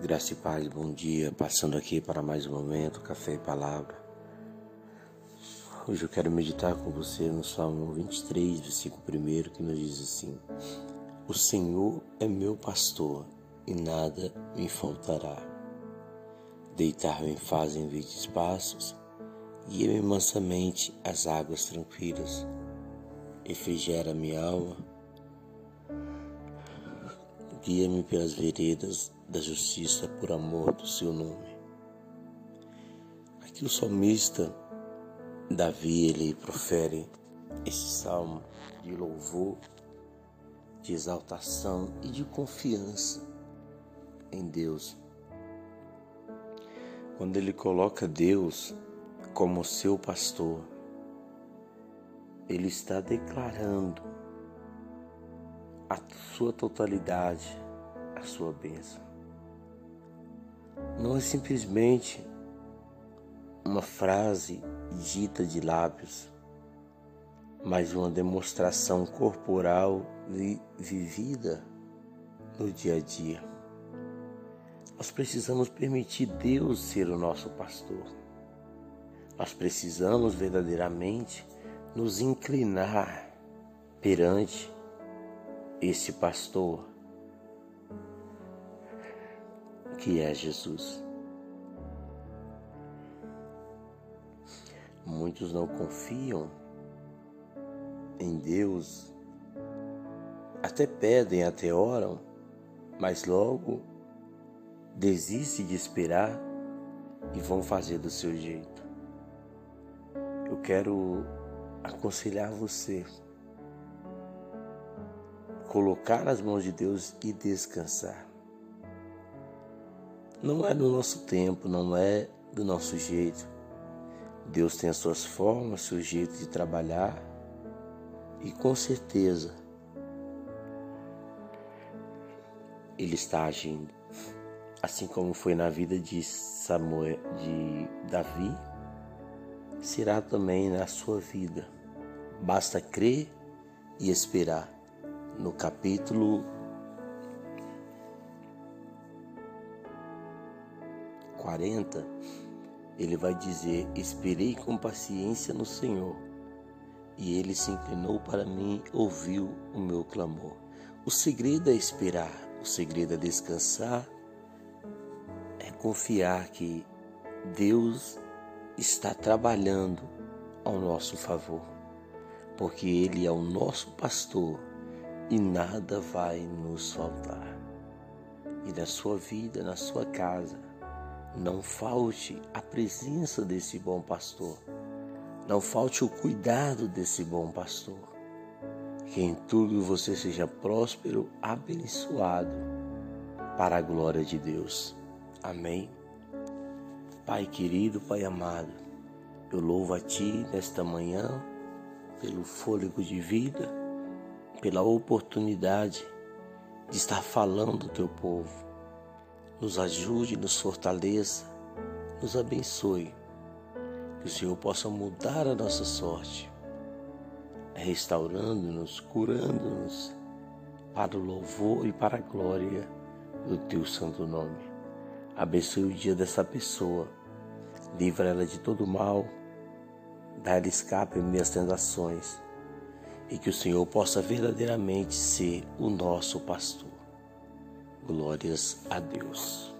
Graça e paz, bom dia. Passando aqui para mais um momento, café e palavra. Hoje eu quero meditar com você no Salmo 23, versículo 1, que nos diz assim: O Senhor é meu pastor e nada me faltará. Deitar-me faz em verdes passos, guia-me mansamente às águas tranquilas, refrigera minha alma Guia-me pelas veredas da justiça por amor do seu nome. Aqui o salmista Davi ele profere esse salmo de louvor, de exaltação e de confiança em Deus. Quando ele coloca Deus como seu pastor, ele está declarando a sua totalidade, a sua bênção. Não é simplesmente uma frase dita de lábios, mas uma demonstração corporal vivida no dia a dia. Nós precisamos permitir Deus ser o nosso pastor. Nós precisamos verdadeiramente nos inclinar perante esse pastor que é Jesus. Muitos não confiam em Deus, até pedem, até oram, mas logo desistem de esperar e vão fazer do seu jeito. Eu quero aconselhar você colocar nas mãos de Deus e descansar. Não é no nosso tempo, não é do nosso jeito. Deus tem as suas formas, seu jeito de trabalhar e com certeza Ele está agindo. Assim como foi na vida de Samuel, de Davi, será também na sua vida. Basta crer e esperar no capítulo 40, ele vai dizer: Esperei com paciência no Senhor, e ele se inclinou para mim, ouviu o meu clamor. O segredo é esperar, o segredo é descansar, é confiar que Deus está trabalhando ao nosso favor, porque Ele é o nosso pastor e nada vai nos faltar. E na sua vida, na sua casa, não falte a presença desse bom pastor, não falte o cuidado desse bom pastor. Que em tudo você seja próspero, abençoado, para a glória de Deus. Amém. Pai querido, Pai amado, eu louvo a Ti nesta manhã pelo fôlego de vida pela oportunidade de estar falando do teu povo. Nos ajude, nos fortaleça, nos abençoe. Que o Senhor possa mudar a nossa sorte, restaurando-nos, curando-nos para o louvor e para a glória do teu santo nome. Abençoe o dia dessa pessoa, livra ela de todo mal, dá-lhe escape em minhas tentações e que o Senhor possa verdadeiramente ser o nosso pastor. Glórias a Deus.